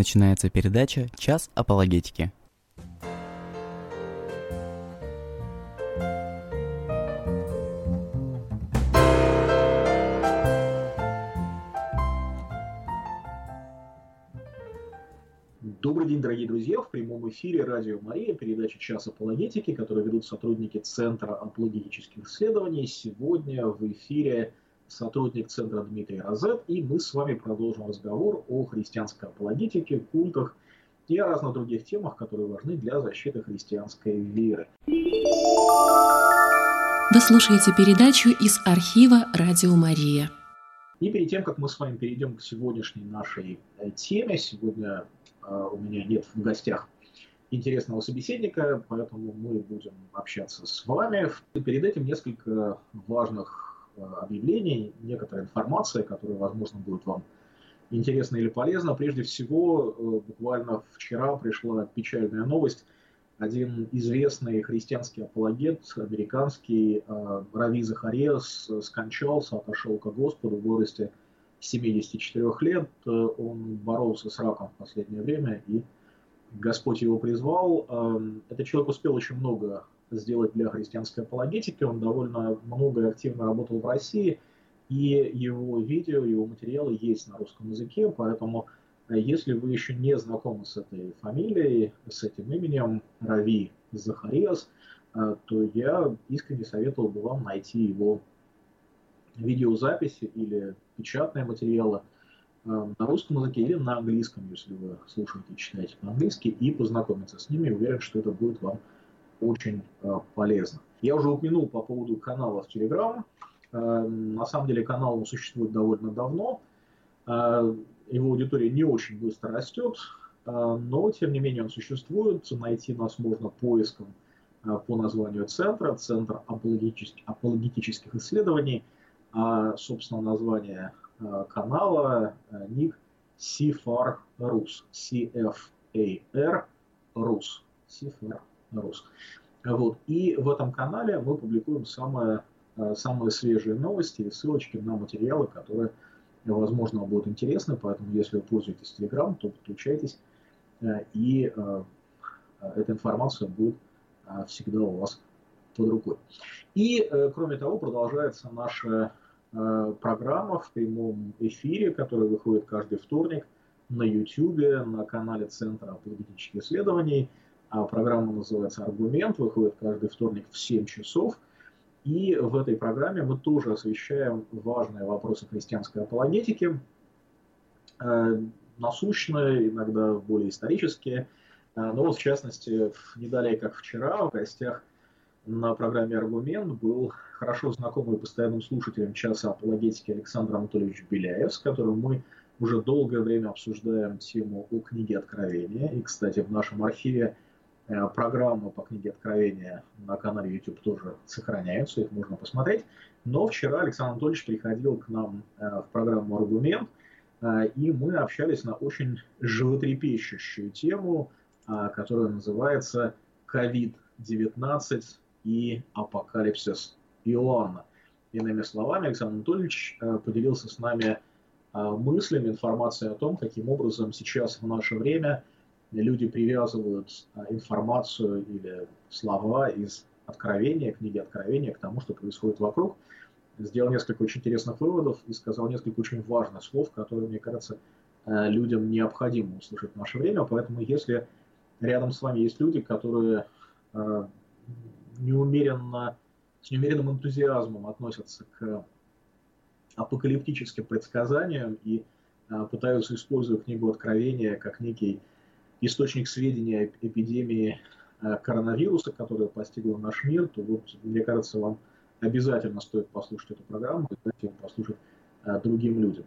Начинается передача «Час апологетики». Добрый день, дорогие друзья! В прямом эфире Радио Мария, передача «Час апологетики», которую ведут сотрудники Центра апологетических исследований. Сегодня в эфире сотрудник Центра Дмитрий Розет, и мы с вами продолжим разговор о христианской апологетике, культах и о разных других темах, которые важны для защиты христианской веры. Вы слушаете передачу из архива «Радио Мария». И перед тем, как мы с вами перейдем к сегодняшней нашей э, теме, сегодня э, у меня нет в гостях интересного собеседника, поэтому мы будем общаться с вами. Перед этим несколько важных объявлений, некоторая информация, которая, возможно, будет вам интересна или полезна. Прежде всего, э, буквально вчера пришла печальная новость. Один известный христианский апологет, американский, э, Рави Захариас, скончался, отошел к Господу в возрасте 74 лет. Он боролся с раком в последнее время, и Господь его призвал. Этот человек успел очень много сделать для христианской апологетики. Он довольно много и активно работал в России, и его видео, его материалы есть на русском языке, поэтому э, если вы еще не знакомы с этой фамилией, с этим именем, Рави Захариас, э, то я искренне советовал бы вам найти его видеозаписи или печатные материалы э, на русском языке или на английском, если вы слушаете и читаете по-английски, и познакомиться с ними. Уверен, что это будет вам очень э, полезно. Я уже упомянул по поводу канала в Telegram. Э, на самом деле канал существует довольно давно. Э, его аудитория не очень быстро растет, но тем не менее он существует. Найти нас можно поиском по названию центра, Центр апологетических, исследований. А, собственно, название канала, ник CFAR Rus, C-F-A-R Rus, Рус. Вот. И в этом канале мы публикуем самые, э, самые свежие новости и ссылочки на материалы, которые, возможно, будут интересны. Поэтому, если вы пользуетесь Telegram, то подключайтесь, э, и э, эта информация будет всегда у вас под рукой. И, кроме того, продолжается наша программа в прямом эфире, которая выходит каждый вторник на YouTube, на канале Центра политических исследований – программа называется «Аргумент», выходит каждый вторник в 7 часов. И в этой программе мы тоже освещаем важные вопросы христианской апологетики, э, насущные, иногда более исторические. Э, но вот, в частности, не далее, как вчера, в гостях на программе «Аргумент» был хорошо знакомый постоянным слушателем часа апологетики Александр Анатольевич Беляев, с которым мы уже долгое время обсуждаем тему о книге Откровения. И, кстати, в нашем архиве программы по книге Откровения на канале YouTube тоже сохраняются, их можно посмотреть. Но вчера Александр Анатольевич приходил к нам э, в программу «Аргумент», э, и мы общались на очень животрепещущую тему, которая называется «COVID-19 и апокалипсис Иоанна». Иными словами, Александр Анатольевич поделился с нами мыслями, информацией о том, каким образом сейчас в наше время – люди привязывают а, информацию или слова из Откровения, книги Откровения к тому, что происходит вокруг. Сделал несколько очень интересных выводов и сказал несколько очень важных слов, которые, мне кажется, э, людям необходимо услышать в наше время. Поэтому если рядом с вами есть люди, которые э, неумеренно, с неумеренным энтузиазмом относятся к апокалиптическим предсказаниям и пытаются использовать книгу Откровения как некий источник сведений о эпидемии э, коронавируса, которая постигла наш мир, то вот, мне кажется, вам обязательно стоит послушать эту программу и дать ее послушать э, другим людям.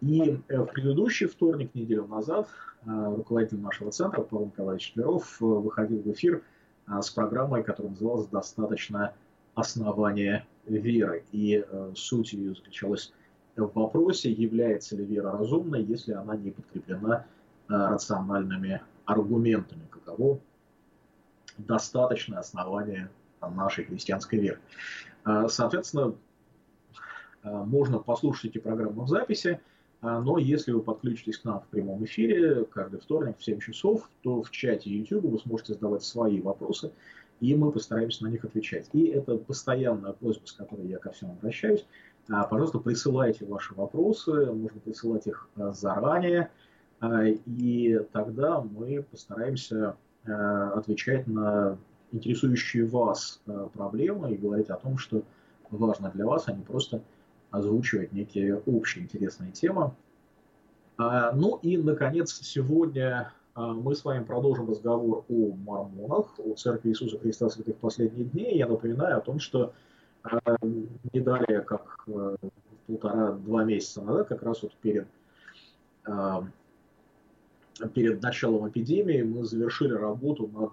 И э, в предыдущий вторник, неделю назад, руководитель нашего центра Павел Николаевич Тлеров выходил в эфир с программой, которая называлась «Достаточно основания веры». И суть ее заключалась в вопросе, является ли вера разумной, если она не подкреплена рациональными аргументами, каково достаточное основание нашей христианской веры. А, соответственно, а, можно послушать эти программы в записи. А, но если вы подключитесь к нам в прямом эфире каждый вторник в 7 часов, то в чате YouTube вы сможете задавать свои вопросы, и мы постараемся на них отвечать. И это постоянная просьба, с которой я ко всем обращаюсь. Пожалуйста, присылайте ваши вопросы, можно присылать их заранее, и тогда мы постараемся отвечать на интересующие вас проблемы и говорить о том, что важно для вас, а не просто озвучивать некие общие интересные темы. А, ну и, наконец, сегодня а, мы с вами продолжим разговор о мормонах, о Церкви Иисуса Христа Святых Последних Дней. Я напоминаю о том, что а, не далее, как полтора-два месяца назад, как раз вот перед, перед началом эпидемии, мы завершили работу над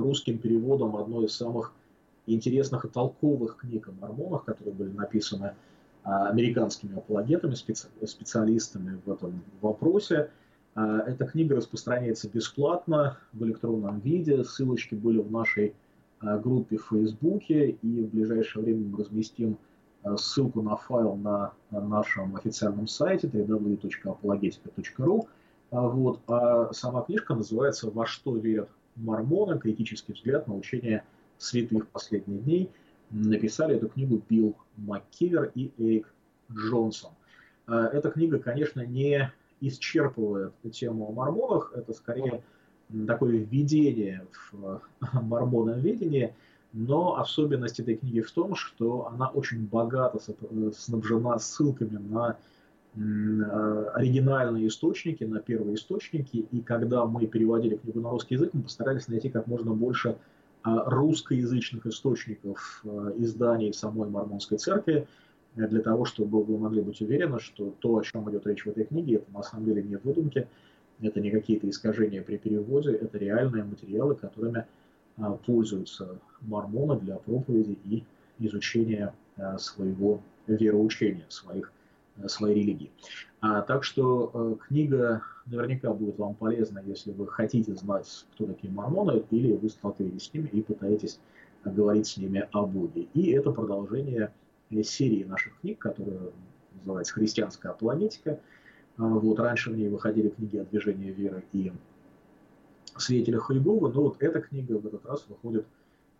русским переводом одной из самых интересных и толковых книг о мормонах, которые были написаны а, американскими апологетами, специ, специалистами в этом вопросе. А, эта книга распространяется бесплатно в электронном виде. Ссылочки были в нашей группе в Фейсбуке, и в ближайшее время мы разместим ссылку на файл на нашем официальном сайте www.apologetica.ru. Вот. А сама книжка называется «Во что верят мормоны. Критический взгляд на учение святых последних дней». Написали эту книгу Билл МакКивер и Эрик Джонсон. Э, эта книга, конечно, не исчерпывает тему о мормонах, это скорее такое введение в мормоноведение, но особенность этой книги в том, что она очень богато снабжена ссылками на оригинальные источники, на первые источники, и когда мы переводили книгу на русский язык, мы постарались найти как можно больше а, русскоязычных источников а, изданий самой Мормонской церкви, э, для того, чтобы вы могли быть уверены, что то, о чем идет речь в этой книге, это на самом деле не выдумки, это не какие-то искажения при переводе, это реальные материалы, которыми а, пользуются мормоны для проповеди и изучения своего вероучения, своих своей религии. А, так что э, книга наверняка будет вам полезна, если вы хотите знать, кто такие мормоны, или вы столкнулись с ними и пытаетесь говорить с ними о Боге. И это продолжение э, серии наших книг, которая называется «Христианская апологетика». А, вот раньше в ней выходили книги о движении веры и свидетелях Иеговы, но вот эта книга в этот раз выходит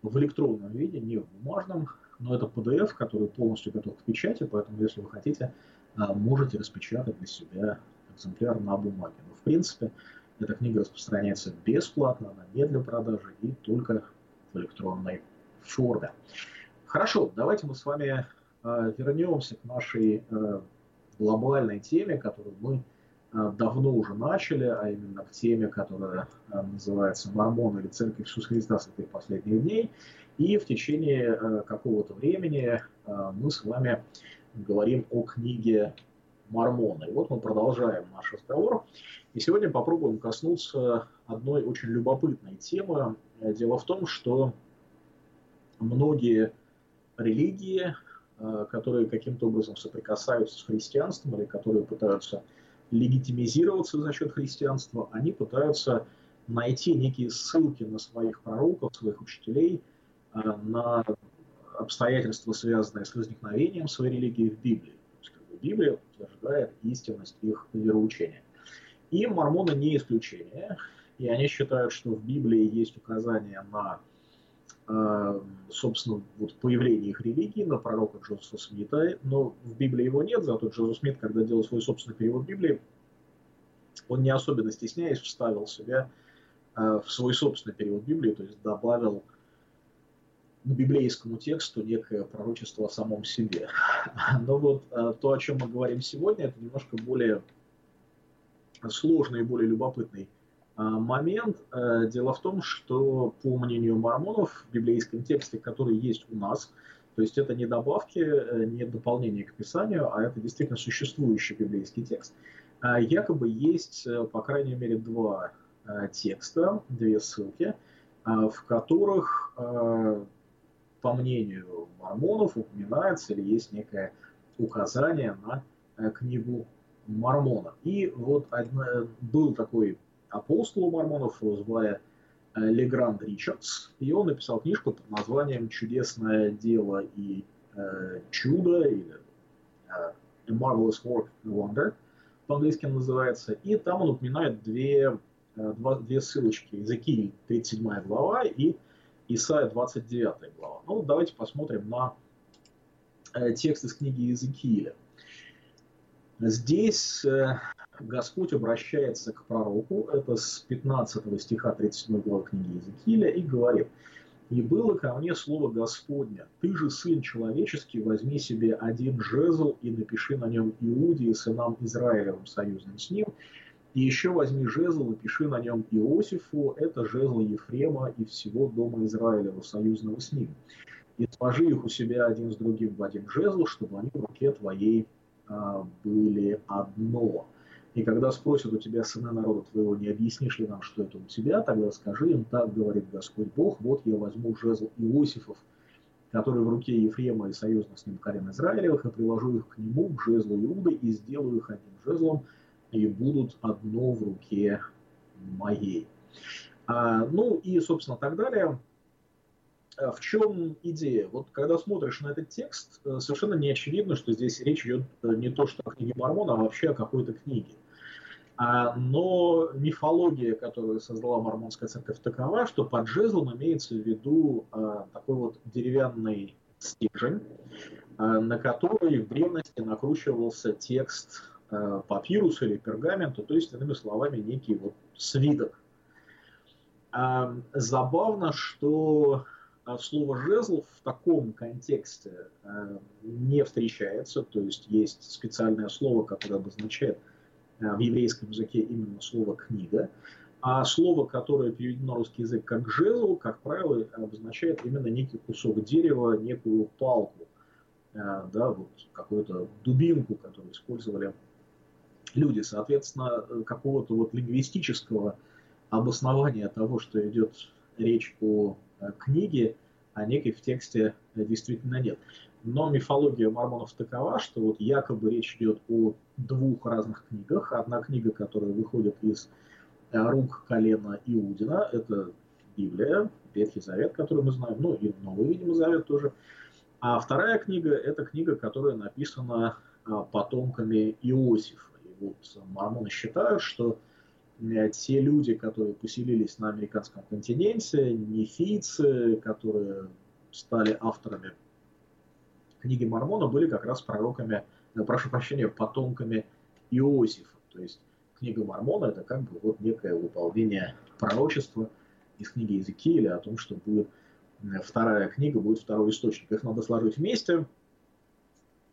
в электронном виде, не в бумажном, но это PDF, который полностью готов к печати, поэтому если вы хотите, можете распечатать для себя экземпляр на бумаге. Но в принципе эта книга распространяется бесплатно, она не для продажи и только в электронной форме. Хорошо, давайте мы с вами а, вернемся к нашей а, глобальной теме, которую мы давно уже начали, а именно к теме, которая называется «Мормон или Церковь Иисуса Христа святых последних дней». И в течение какого-то времени мы с вами говорим о книге Мормона. И вот мы продолжаем наш разговор. И сегодня попробуем коснуться одной очень любопытной темы. Дело в том, что многие религии, э, которые каким-то образом соприкасаются с христианством или которые пытаются легитимизироваться за счет христианства, они пытаются найти некие ссылки на своих пророков, своих учителей, э, на обстоятельства, связанные с возникновением своей религии в Библии. То есть, как бы, Библия утверждает истинность их вероучения. И мормоны не исключение. И они считают, что в Библии есть указания на, э, собственно, вот появление их религии, на пророка Джозефа Смита. Но в Библии его нет, зато Джозеф Смит, когда делал свой собственный перевод Библии, он не особенно стесняясь вставил себя э, в свой собственный перевод Библии, то есть добавил библейскому тексту некое пророчество о самом себе. Но вот э, то, о чем мы говорим сегодня, это немножко более сложный и более любопытный э, момент. Э, дело в том, что по мнению мормонов в библейском тексте, который есть у нас, то есть это не добавки, не дополнение к Писанию, а это действительно существующий библейский текст, якобы есть, по крайней мере, два текста, две ссылки, в которых по мнению мормонов, упоминается или есть некое указание на э, книгу Мормона. И вот одна, был такой апостол у мормонов, его звали э, Легранд Ричардс, и он написал книжку под названием «Чудесное дело и э, чудо» или э, «A Marvelous Work and Wonder». по-английски называется, и там он упоминает две, два, две ссылочки. Иезекииль, 37 глава, и Исайя, 29 глава. Ну, давайте посмотрим на текст из книги Иезекииля. Здесь Господь обращается к пророку, это с 15 стиха 37 главы книги Иезекииля, и говорит, «И было ко мне слово Господня, ты же, сын человеческий, возьми себе один жезл и напиши на нем Иуде и сынам Израилевым, союзным с ним, и еще возьми жезл и пиши на нем Иосифу, это жезл Ефрема и всего дома Израилева, союзного с ним. И сложи их у себя один с другим в один жезл, чтобы они в руке твоей а, были одно. И когда спросят у тебя сына народа твоего, не объяснишь ли нам, что это у тебя, тогда скажи им, так говорит Господь Бог, вот я возьму жезл Иосифов, который в руке Ефрема и союзно с ним Карен Израилевых, и приложу их к нему, к жезлу Иуды, и сделаю их одним жезлом, и будут одно в руке моей. А, ну и, собственно, так далее. А в чем идея? Вот когда смотришь на этот текст, э, совершенно не очевидно, что здесь речь идет э, не то, что о книге Мормона, а вообще о какой-то книге. А, но мифология, которую создала Мормонская церковь, такова, что под жезлом имеется в виду такой вот деревянный стержень, на который в древности накручивался текст папируса или пергамента, то есть, иными словами, некий вот свиток. Забавно, что слово жезл в таком контексте не встречается, то есть есть специальное слово, которое обозначает Э, в еврейском языке именно слово «книга», а слово, которое переведено на русский язык как «жезл», как правило, обозначает именно некий кусок дерева, некую палку, э, да, вот какую-то дубинку, которую использовали люди. Соответственно, какого-то вот лингвистического обоснования того, что идет речь о э, книге, а некой в тексте действительно нет. Но мифология мормонов такова, что вот якобы речь идет о двух разных книгах. Одна книга, которая выходит из э, рук колена Иудина, это Библия, Ветхий Завет, который мы знаем, ну и Новый, видимо, Завет тоже. А вторая книга – это книга, которая написана э, потомками Иосифа. Вот мормоны считают, что те люди, которые поселились на американском континенте, нефийцы, которые стали авторами книги Мормона были как раз пророками, э, прошу прощения, потомками Иосифа. То есть книга Мормона это как бы вот некое выполнение пророчества из книги Иезекииля о том, что будет э, вторая книга, будет второй источник. Их надо сложить вместе,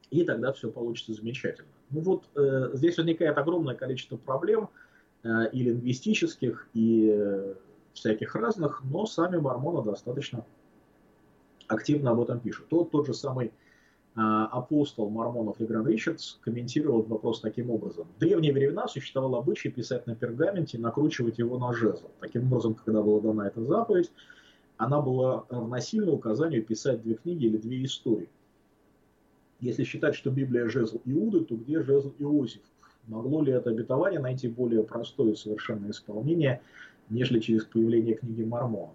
и тогда все получится замечательно. Ну вот э, здесь возникает огромное количество проблем э, и лингвистических, и э, всяких разных, но сами мормоны достаточно активно об этом пишут. Тот, тот же самый а, апостол мормонов Легран Ричардс комментировал вопрос таким образом. В древние времена существовал обычай писать на пергаменте и накручивать его на жезл. Таким образом, когда была дана эта заповедь, она была равносильна указанию писать две книги или две истории. Если считать, что Библия жезл Иуды, то где жезл Иосиф? Могло ли это обетование найти более простое и совершенное исполнение, нежели через появление книги Мормона?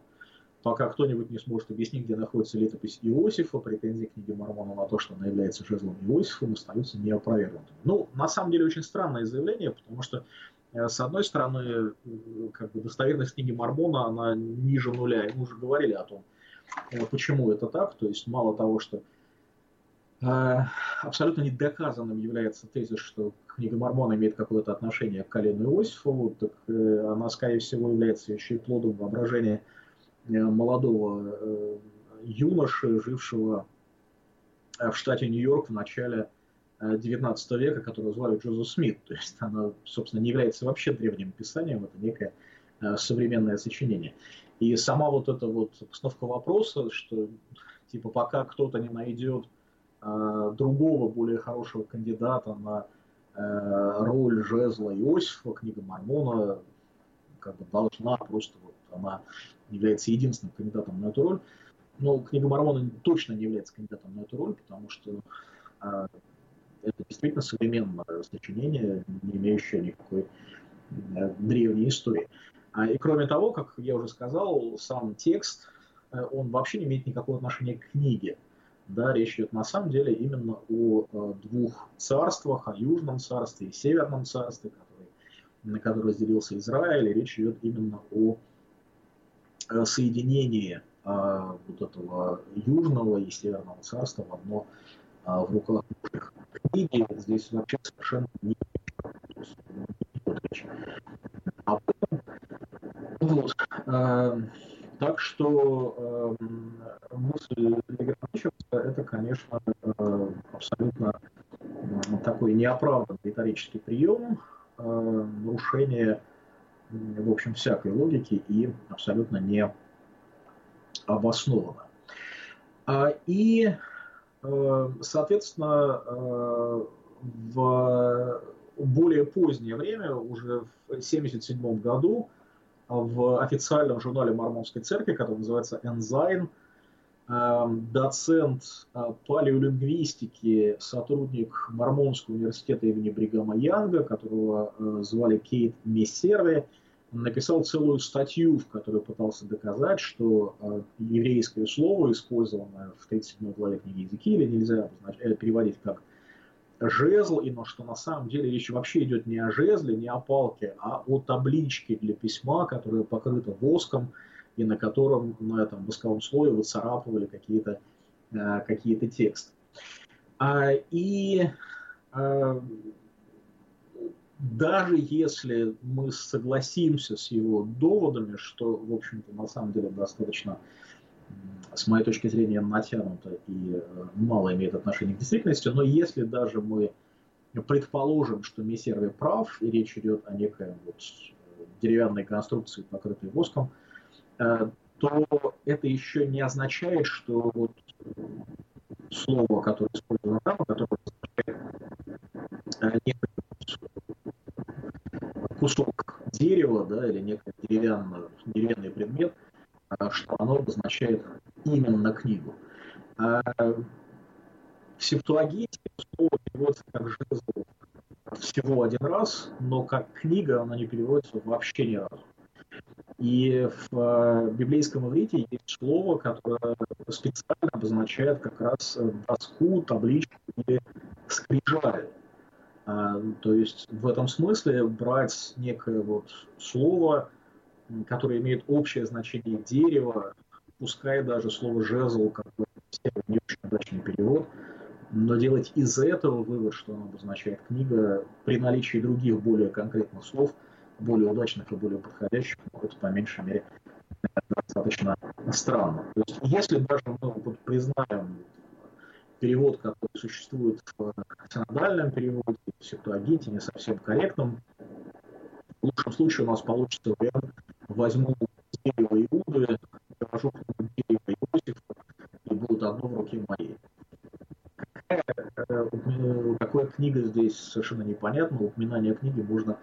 пока кто-нибудь не сможет объяснить, где находится летопись Иосифа, претензии книги Мормона на то, что она является жезлом Иосифа, остаются неопровергнутыми. Ну, на самом деле, очень странное заявление, потому что, э, с одной стороны, э, как бы достоверность книги Мормона, она ниже нуля, и мы уже говорили о том, э, почему это так, то есть мало того, что абсолютно недоказанным является тезис, что книга Мормона имеет какое-то отношение к колену Иосифа, так она, скорее всего, является еще и плодом воображения Э, молодого э, юноши, жившего э, в штате Нью-Йорк в начале XIX века, которого звали Джозеф Смит. То есть она, собственно, не является вообще древним писанием, это некое современное сочинение. И сама вот эта вот постановка вопроса, что типа пока кто-то не найдет другого, более хорошего кандидата на роль жезла Иосифа, книга Мормона, как бы должна просто вот она является единственным кандидатом на эту роль. Но книга Мормона точно не является кандидатом на эту роль, потому что а, это действительно современное сочинение, не имеющее никакой древней истории. А, и кроме того, как я уже сказал, сам текст, э, он вообще не имеет никакого отношения к книге. Да, речь идет на самом деле именно о э, двух царствах, о Южном царстве и Северном царстве, который, на которое разделился Израиль. И речь идет именно о э, соединении э, вот этого Южного и Северного царства в одно в руках книги. Здесь вообще совершенно не об этом. Вот. Э, так что э, мысль Легранчева это, конечно, э, абсолютно э, такой неоправданный риторический прием, э, нарушение, в общем, всякой логики и абсолютно не обоснованно. А, и, э, соответственно, э, в более позднее время, уже в 1977 году, в официальном журнале Мормонской церкви, который называется «Энзайн», эм, доцент э, палеолингвистики, сотрудник Мормонского университета имени Бригама Янга, которого э, звали Кейт Мессерви, написал целую статью, в которой пытался доказать, что э, еврейское слово, использованное в 37 главе книги Языки, нельзя переводить как жезл, и но что на самом деле речь вообще идет не о жезле, не о палке, а о табличке для письма, которая покрыта воском, и на котором на этом восковом слое выцарапывали какие-то э, какие тексты. А, и а, даже если мы согласимся с его доводами, что, в общем-то, на самом деле достаточно с моей точки зрения, натянуто и э, мало имеет отношения к действительности, но если даже мы предположим, что Мессерви прав, и речь идет о некой вот деревянной конструкции, покрытой воском, э, то это еще не означает, что вот слово, которое использовано там, которое означает э, некий кусок дерева, да, или некий деревянный, деревянный предмет – а, обозначает именно книгу. А, в Септуагинте слово переводится как жезл всего один раз, но как книга она не переводится вообще ни разу. И в э, библейском иврите есть слово, которое специально обозначает как раз доску, табличку или скрижаль. А, то есть в этом смысле брать некое вот слово, которые имеют общее значение дерева, пускай даже слово «жезл», как не очень удачный перевод, но делать из этого вывод, что оно обозначает книга, при наличии других более конкретных слов, более удачных и более подходящих, это по меньшей мере достаточно странно. То есть, если даже мы признаем перевод, который существует в синодальном переводе, в септуагинте, не совсем корректным, в лучшем случае у нас получится вариант возьму Иуды, положу к нему дерево Иосифа, и будут одно в руке моей. Какая, э, какая книга здесь совершенно непонятно. Упоминание книги можно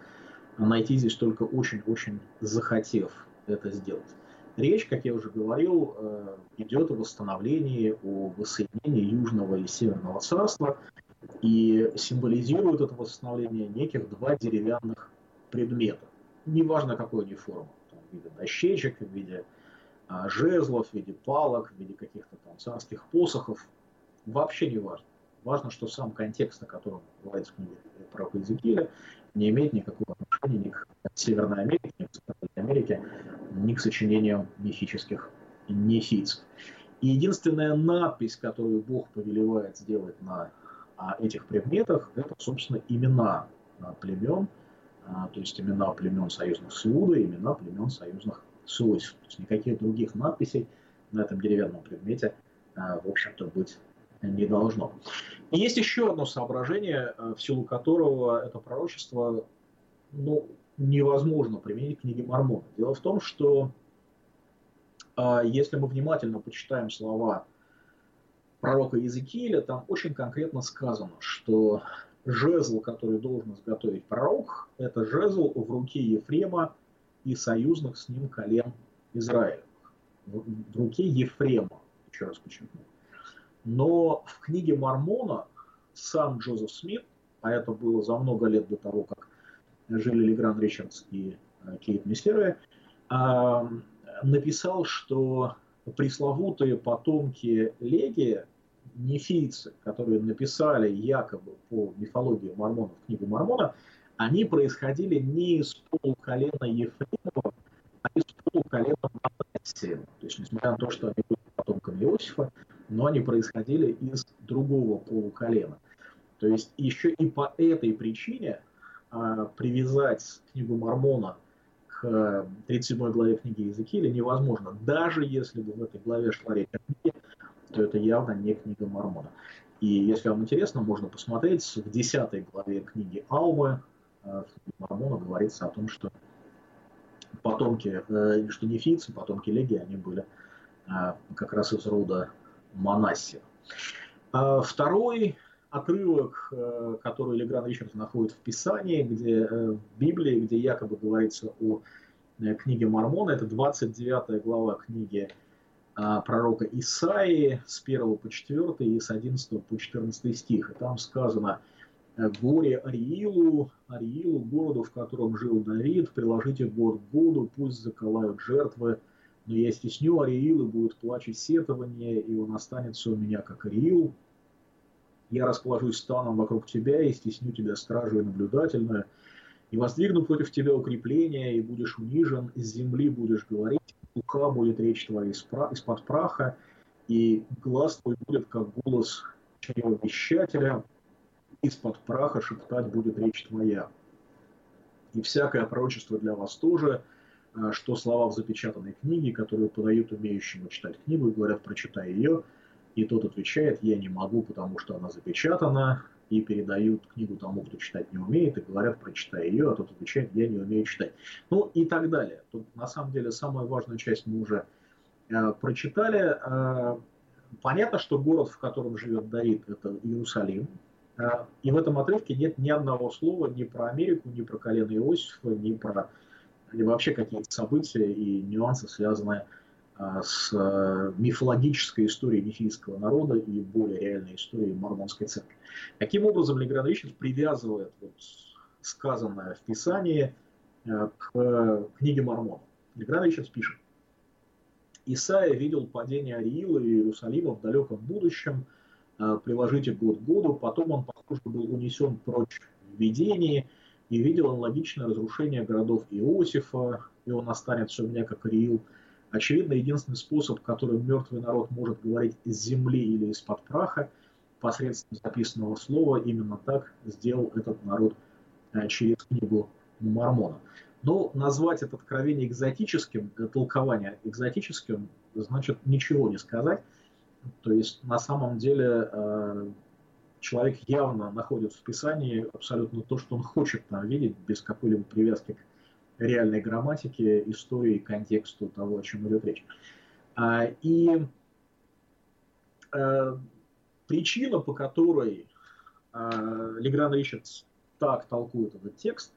найти здесь только очень-очень захотев это сделать. Речь, как я уже говорил, э, идет о восстановлении, о воссоединении Южного и Северного царства, и символизирует это восстановление неких два деревянных предмета. Неважно, какой они формы в виде дощечек, в виде а, жезлов, в виде палок, в виде каких-то там царских посохов. Вообще не важно. Важно, что сам контекст, о котором в книге про Иезекииля, не имеет никакого отношения ни к Северной Америке, ни к Центральной Америке, ни к сочинениям мифических нефийцев. И единственная надпись, которую Бог повелевает сделать на а, этих предметах, это, собственно, имена а, племен, а, то есть имена племен союзных с Иудой, имена племен союзных с Иосифом. То есть никаких других надписей на этом деревянном предмете, в общем-то, быть не должно. И есть еще одно соображение, а, в силу которого это пророчество ну, невозможно применить к книге Мормона. Дело в том, что если мы внимательно почитаем слова пророка Иезекииля, там очень конкретно сказано, что жезл, который должен изготовить пророк, это жезл в руке Ефрема и союзных с ним колен Израиля. В руке Ефрема, еще раз подчеркну. Но в книге Мормона сам Джозеф Смит, а это было за много лет до того, как жили Легран Ричардс и э, Кейт Мистерия, написал, что пресловутые потомки Леги нефийцы, которые написали якобы по мифологии мормонов книгу Мормона, они происходили не из полуколена Ефремова, а из полуколена Манасия. То есть, несмотря на то, что они были потомками Иосифа, но они происходили из другого полуколена. То есть еще и по этой причине а, привязать книгу Мормона к 37 главе книги Иезекииля невозможно. Даже если бы в этой главе шла речь о книге, то это явно не книга Мормона. И если вам интересно, можно посмотреть, в 10 главе книги Алмы Э, в Мормона говорится о том, что потомки, э, что нефийцы, потомки Леги, они были э, как раз из рода Манассия. Второй отрывок, который Легран Ричард находит в Писании, где, в Библии, где якобы говорится о книге Мормона, это 29 глава книги пророка Исаии с 1 по 4 и с 11 по 14 стих. И там сказано – Э, горе Ариилу, Ариилу, городу, в котором жил Давид, приложите год к году, пусть заколают жертвы, но я стесню Ариил, и будет плач и сетование, и он останется у меня, как Ариил. Я расположусь станом вокруг тебя, и стесню тебя стражей наблюдательную, и воздвигну против тебя укрепления, и будешь унижен, из земли будешь говорить, уха будет речь твоя из-под праха, и глаз твой будет, как голос чревовещателя, из-под праха шептать будет речь твоя. И всякое пророчество для вас тоже, что слова в запечатанной книге, которые подают умеющему читать книгу и говорят, прочитай ее, и тот отвечает, я не могу, потому что она запечатана, и передают книгу тому, кто читать не умеет, и говорят, прочитай ее, а тот отвечает, я не умею читать. Ну и так далее. Тут на самом деле самая важная часть мы уже э, прочитали. Э, понятно, что город, в котором живет Давид, это Иерусалим, а, и в этом отрывке нет ни одного слова ни про Америку, ни про колено Иосифа, ни про ни вообще какие-то события и нюансы, связанные а, с а, мифологической историей нефийского народа и более реальной историей мормонской церкви. Таким образом, Легран Ричард привязывает вот сказанное в Писании к книге Мормона. Легран Ричард пишет, Исаия видел падение Ариила и Иерусалима в далеком будущем – Э, приложите год к году, потом он, похоже, был унесен прочь в видении, и видел он логичное разрушение городов Иосифа, меня как Риил. Очевидно, единственный способ, которым мертвый народ может говорить из земли или из-под праха, посредством записанного слова, именно так сделал этот народ э, через книгу Мормона. Но назвать это откровение экзотическим, э, толкование экзотическим, значит ничего не сказать. То есть на самом деле э, человек явно находит в Писании абсолютно то, что он хочет там видеть, без какой-либо привязки к реальной грамматике, истории, контексту того, о чем идет речь. А, и э, причина, по которой э, Легран Ричардс так толкует этот текст,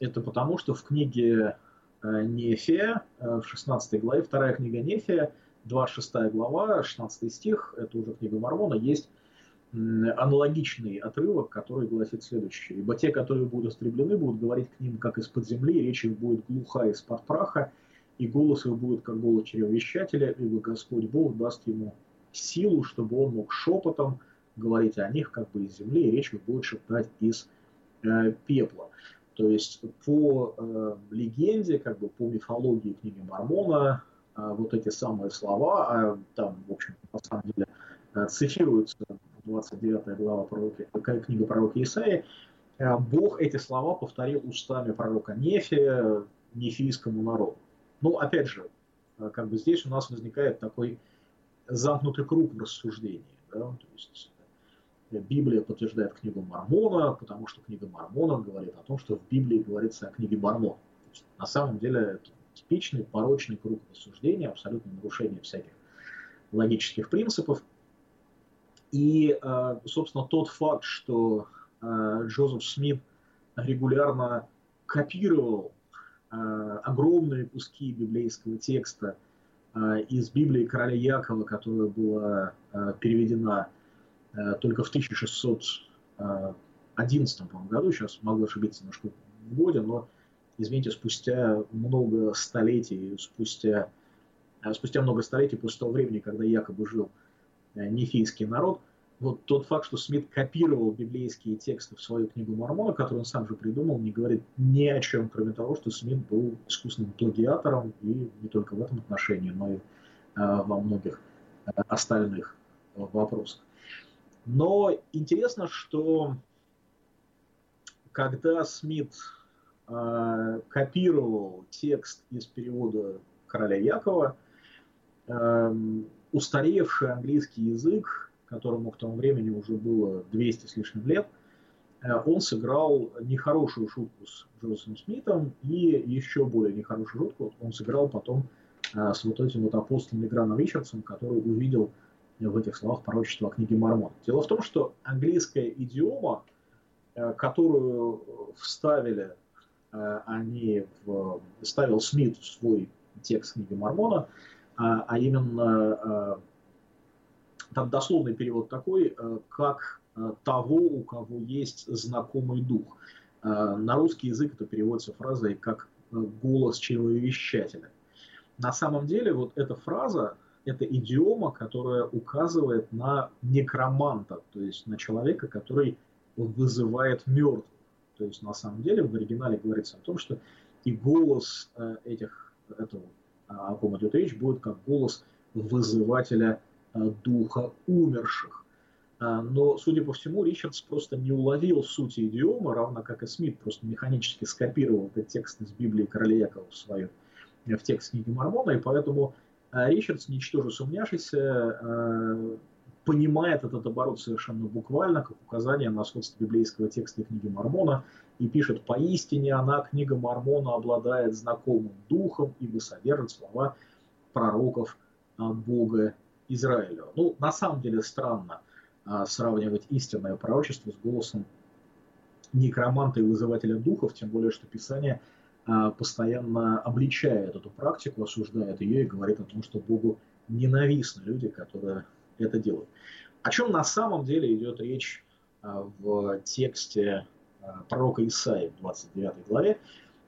это потому, что в книге Нефия, в 16 главе, вторая книга Нефия, 26 глава, 16 стих, это уже книга Мормона, есть аналогичный отрывок, который гласит следующее. «Ибо те, которые будут истреблены, будут говорить к ним, как из-под земли, речь их будет глуха из-под праха, и голос их будет, как голос чревовещателя, ибо Господь Бог даст ему силу, чтобы он мог шепотом говорить о них, как бы из земли, и речь их будет шептать из э, пепла». То есть по э, легенде, как бы по мифологии книги Мормона, а, вот эти самые слова, а там, в общем, на самом деле, э, цитируются 29 глава пророка, книга пророка Исаии, э, Бог эти слова повторил устами пророка Нефия нефийскому народу. Ну, опять же, э, как бы здесь у нас возникает такой замкнутый круг в рассуждении. Да? То есть Библия подтверждает книгу Мормона, потому что книга Мормона говорит о том, что в Библии говорится о книге Мормона. на самом деле это типичный порочный круг рассуждения, абсолютное нарушение всяких логических принципов. И, э, собственно, тот факт, что э, Джозеф Смит регулярно копировал э, огромные куски библейского текста из Библии короля Якова, которая была переведена только в 1611 году, сейчас могу ошибиться немножко в годе, но извините, спустя много столетий, спустя, спустя много столетий после того времени, когда якобы жил нефийский народ, вот тот факт, что Смит копировал библейские тексты в свою книгу Мормона, которую он сам же придумал, не говорит ни о чем, кроме того, что Смит был искусственным плагиатором, и не только в этом отношении, но и а, во многих а, остальных вопросах. Но интересно, что когда Смит копировал текст из перевода короля Якова, устаревший английский язык которому к тому времени уже было 200 с лишним лет, э, он сыграл нехорошую шутку с Джозефом Смитом и еще более нехорошую шутку он сыграл потом э, с вот этим вот апостолом Граном Ричардсом, который увидел в этих словах пророчество о книге Мормон. Дело в том, что английская идиома, э, которую вставили они в, ставил Смит в свой текст книги Мормона, а именно там дословный перевод такой, э, как э, того, у кого есть знакомый дух. Э, на русский язык это переводится фразой как голос чревовещателя. На самом деле вот эта фраза, это идиома, которая указывает на некроманта, то есть на человека, который вызывает мертвых. То есть на самом деле в оригинале говорится о том, что и голос этих, этого, о ком идет речь, будет как голос вызывателя Э, духа умерших. А, но, судя по всему, Ричардс просто не уловил сути идиома, равно как и Смит просто механически скопировал этот текст из Библии Короля Якова в свою, в текст книги Мормона, и поэтому э, Ричардс, ничтоже сумняшися, э, понимает этот оборот совершенно буквально, как указание на сходство библейского текста и книги Мормона, и пишет, поистине она, книга Мормона, обладает знакомым духом, ибо содержит слова пророков Бога Израилю. Ну, на самом деле странно а, сравнивать истинное пророчество с голосом некроманта и вызывателя духов, тем более, что Писание а, постоянно обличает эту практику, осуждает ее и говорит о том, что Богу ненавистны люди, которые это делают. О чем на самом деле идет речь а, в тексте а, пророка Исаии в 29 главе?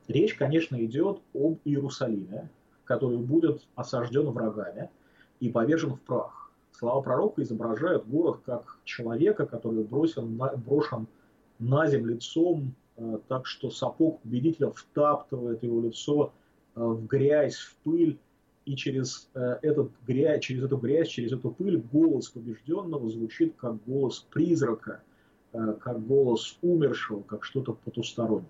Речь, конечно, идет об Иерусалиме, который будет осажден врагами – и повержен в прах. Слова пророка изображают город как человека, который бросен на, брошен на землю лицом, э, так что сапог победителя втаптывает его лицо в грязь, в пыль, и через, э, этот грязь, через эту грязь, через эту пыль голос побежденного звучит как голос призрака, э, как голос умершего, как что-то потустороннее.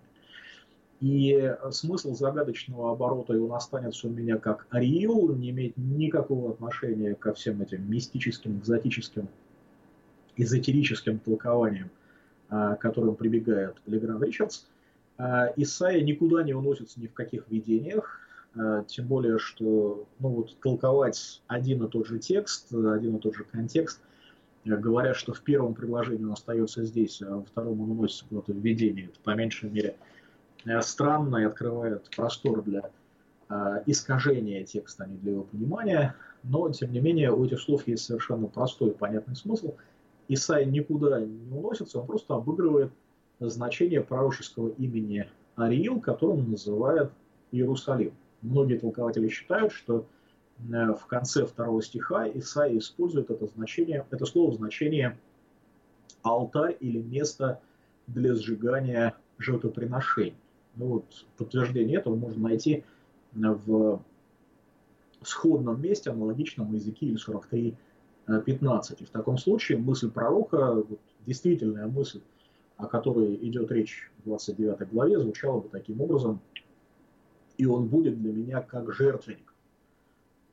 И смысл загадочного оборота, и он останется у меня как Ариил, не имеет никакого отношения ко всем этим мистическим, экзотическим, эзотерическим толкованиям, а, к которым прибегает Легран Ричардс. А, Исайя никуда не уносится ни в каких видениях, тем более, что ну, вот, толковать один и тот же текст, один и тот же контекст, говоря, что в первом предложении он остается здесь, а во втором он уносится куда-то в видение, это по меньшей мере – Э, странно и открывает простор для э, искажения текста, а не для его понимания. Но, тем не менее, у этих слов есть совершенно простой и понятный смысл. Исаия никуда не уносится, он просто обыгрывает значение пророческого имени Ариил, которым называет Иерусалим. Многие толкователи считают, что э, в конце второго стиха Исаия использует это значение, это слово в значении алтарь или место для сжигания жертвоприношений. Ну, вот, подтверждение этого можно найти в сходном месте, аналогичном языке или 43.15. И в таком случае мысль пророка, вот, действительная мысль, о которой идет речь в 29 главе, звучала бы таким образом, и он будет для меня как жертвенник.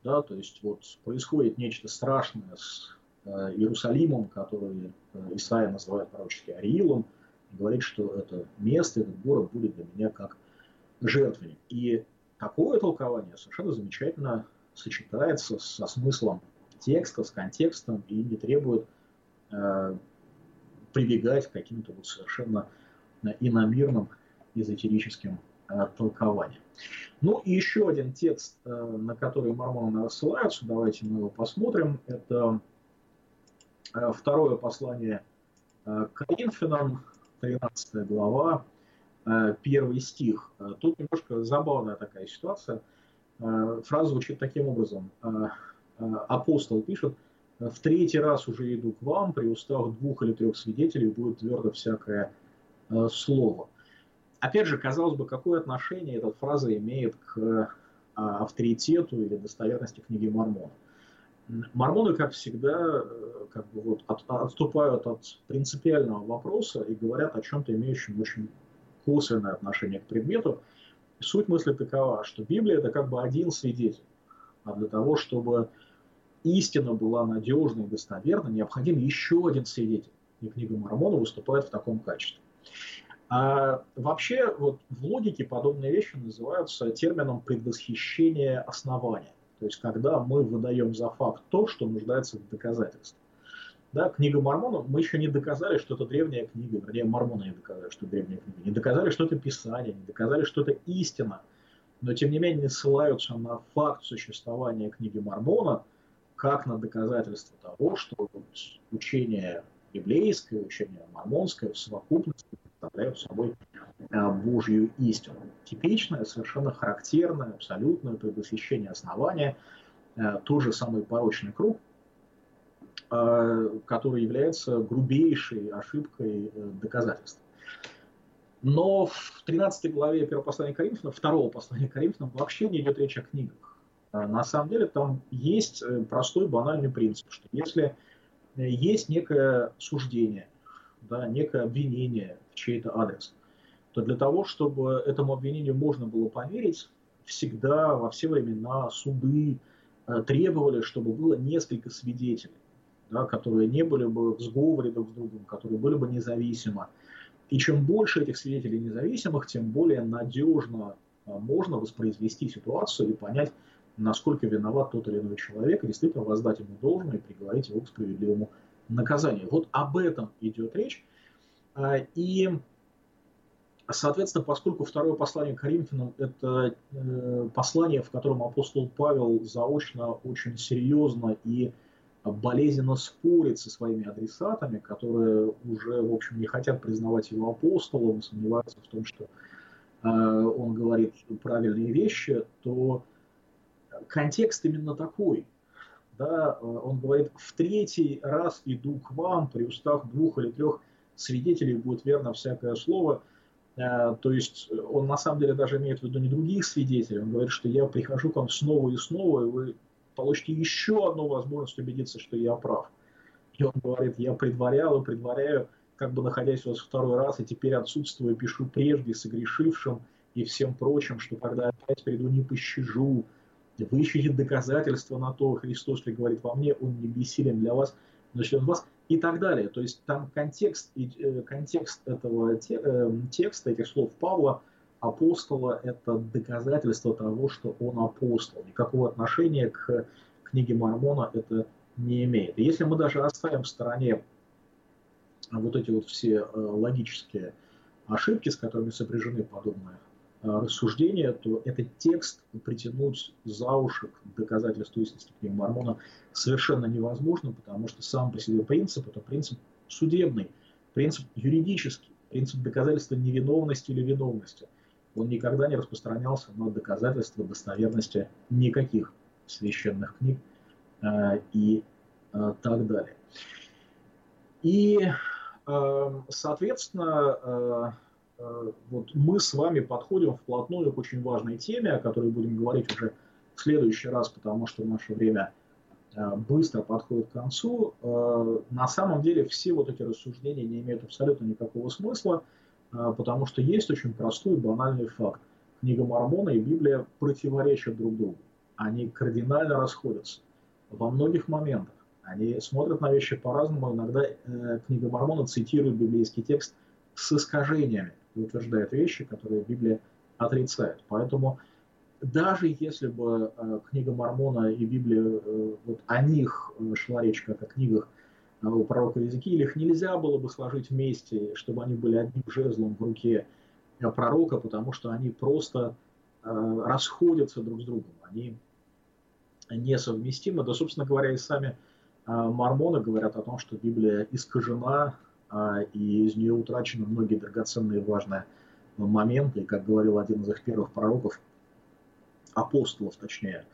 Да, то есть вот происходит нечто страшное с э, Иерусалимом, который э, Исаия называет пророчески Ариилом, говорит, что это место, этот город будет для меня как жертвенник. И такое толкование совершенно замечательно сочетается со смыслом текста, с контекстом и не требует э, прибегать к каким-то вот совершенно иномирным эзотерическим э, толкованиям. Ну и еще один текст, э, на который мормоны рассылаются, давайте мы его посмотрим. Это э, второе послание к Коринфянам, 13 глава, первый стих. Тут немножко забавная такая ситуация. Фраза звучит таким образом. Апостол пишет, в третий раз уже иду к вам, при устах двух или трех свидетелей будет твердо всякое слово. Опять же, казалось бы, какое отношение эта фраза имеет к а, авторитету или достоверности книги Мормона. Мормоны, как всегда, э, как бы вот от, отступают от принципиального вопроса и говорят о чем-то имеющем очень косвенное отношение к предмету. суть мысли такова, что Библия это как бы один свидетель. А для того, чтобы истина была надежной и достоверной, необходим еще один свидетель. И книга Мормона выступает в таком качестве. А вообще, вот в логике подобные вещи называются термином предвосхищения основания. То есть, когда мы выдаем за факт то, что нуждается в доказательстве. Да, книга Мормона, мы еще не доказали, что это древняя книга, вернее, Мормоны не доказали, что это древняя книга, не доказали, что это Писание, не доказали, что это истина, но тем не менее не ссылаются на факт существования книги Мормона, как на доказательство того, что учение библейское, учение мормонское в совокупности представляют собой э, Божью истину. Типичное, совершенно характерное, абсолютное предвосхищение основания, э, тот же самый порочный круг, э, который является грубейшей ошибкой доказательства. Но в 13 главе первого послания Коринфянам, второго послания Коринфянам вообще не идет речь о книгах. На самом деле там есть простой банальный принцип, что если есть некое суждение, да, некое обвинение чей-то адрес, то для того, чтобы этому обвинению можно было поверить, всегда во все времена суды э, требовали, чтобы было несколько свидетелей, да, которые не были бы в сговоре друг с другом, которые были бы независимы. И чем больше этих свидетелей независимых, тем более надежно э, можно воспроизвести ситуацию и понять, насколько виноват тот или иной человек, и действительно воздать ему должное и приговорить его к справедливому наказанию. Вот об этом идет речь. А, и, соответственно, поскольку второе послание к Коринфянам – это э, послание, в котором апостол Павел заочно очень серьезно и болезненно спорит со своими адресатами, которые уже, в общем, не хотят признавать его апостолом, сомневаются в том, что э, он говорит правильные вещи, то контекст именно такой. Да, э, он говорит, в третий раз иду к вам, при устах двух или трех свидетелей будет верно всякое слово. Э, то есть он на самом деле даже имеет в виду не других свидетелей, он говорит, что я прихожу к вам снова и снова, и вы получите еще одну возможность убедиться, что я прав. И он говорит, я предварял и предваряю, как бы находясь у вас второй раз, и теперь отсутствую, пишу прежде согрешившим и всем прочим, что когда опять приду, не пощажу, вы ищете доказательства на то, Христос ли говорит во мне, он не бессилен для вас, но член вас, и так далее. То есть там контекст, э, контекст этого э, текста, этих слов Павла, апостола, это доказательство того, что он апостол. Никакого отношения к книге Мормона это не имеет. И если мы даже оставим в стороне вот эти вот все э, логические ошибки, с которыми сопряжены подобные рассуждения, то этот текст притянуть за уши к доказательству истинности книги Мормона совершенно невозможно, потому что сам по себе принцип – это принцип судебный, принцип юридический, принцип доказательства невиновности или виновности. Он никогда не распространялся на доказательство достоверности никаких священных книг э, и э, так далее. И, э, соответственно, э, Э, вот мы с вами подходим вплотную к очень важной теме, о которой будем говорить уже в следующий раз, потому что наше время э, быстро подходит к концу. Э, на самом деле все вот эти рассуждения не имеют абсолютно никакого смысла, потому что есть очень простой банальный факт. Книга Мормона и Библия противоречат друг другу. Они кардинально расходятся во многих моментах. Они смотрят на вещи по-разному. Иногда книга Мормона цитирует библейский текст с искажениями и утверждает вещи, которые Библия отрицает. Поэтому даже если бы э, книга Мормона и Библия, э, вот о них э, шла речь как о книгах у пророка Иезекииля, их нельзя было бы сложить вместе, чтобы они были одним жезлом в руке пророка, потому что они просто расходятся друг с другом, они несовместимы. Да, собственно говоря, и сами мормоны говорят о том, что Библия искажена и из нее утрачены многие драгоценные важные моменты. И, как говорил один из их первых пророков, апостолов точнее,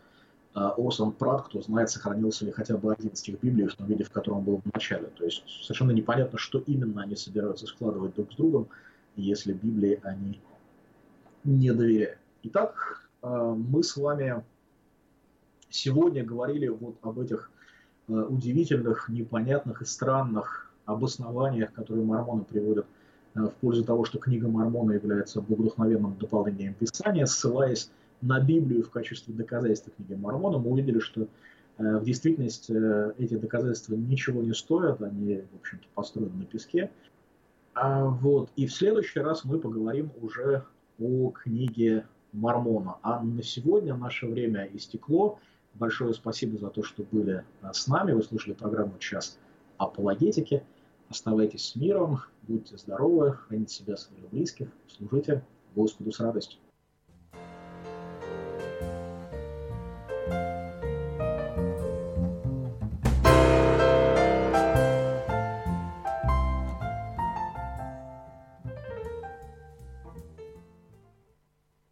Орсон Прат, кто знает, сохранился ли хотя бы один стих Библии в том виде, в котором был в начале. То есть совершенно непонятно, что именно они собираются складывать друг с другом, если Библии они не доверяют. Итак, мы с вами сегодня говорили вот об этих удивительных, непонятных и странных обоснованиях, которые мормоны приводят в пользу того, что книга Мормона является вдохновенным дополнением Писания, ссылаясь на Библию в качестве доказательства книги Мормона, мы увидели, что э, в действительности э, эти доказательства ничего не стоят, они, в общем-то, построены на песке. А, вот. И в следующий раз мы поговорим уже о книге Мормона. А на сегодня наше время истекло. Большое спасибо за то, что были э, с нами. Вы слушали программу «Час апологетики». Оставайтесь с миром, будьте здоровы, храните себя, своих близких, служите Господу с радостью.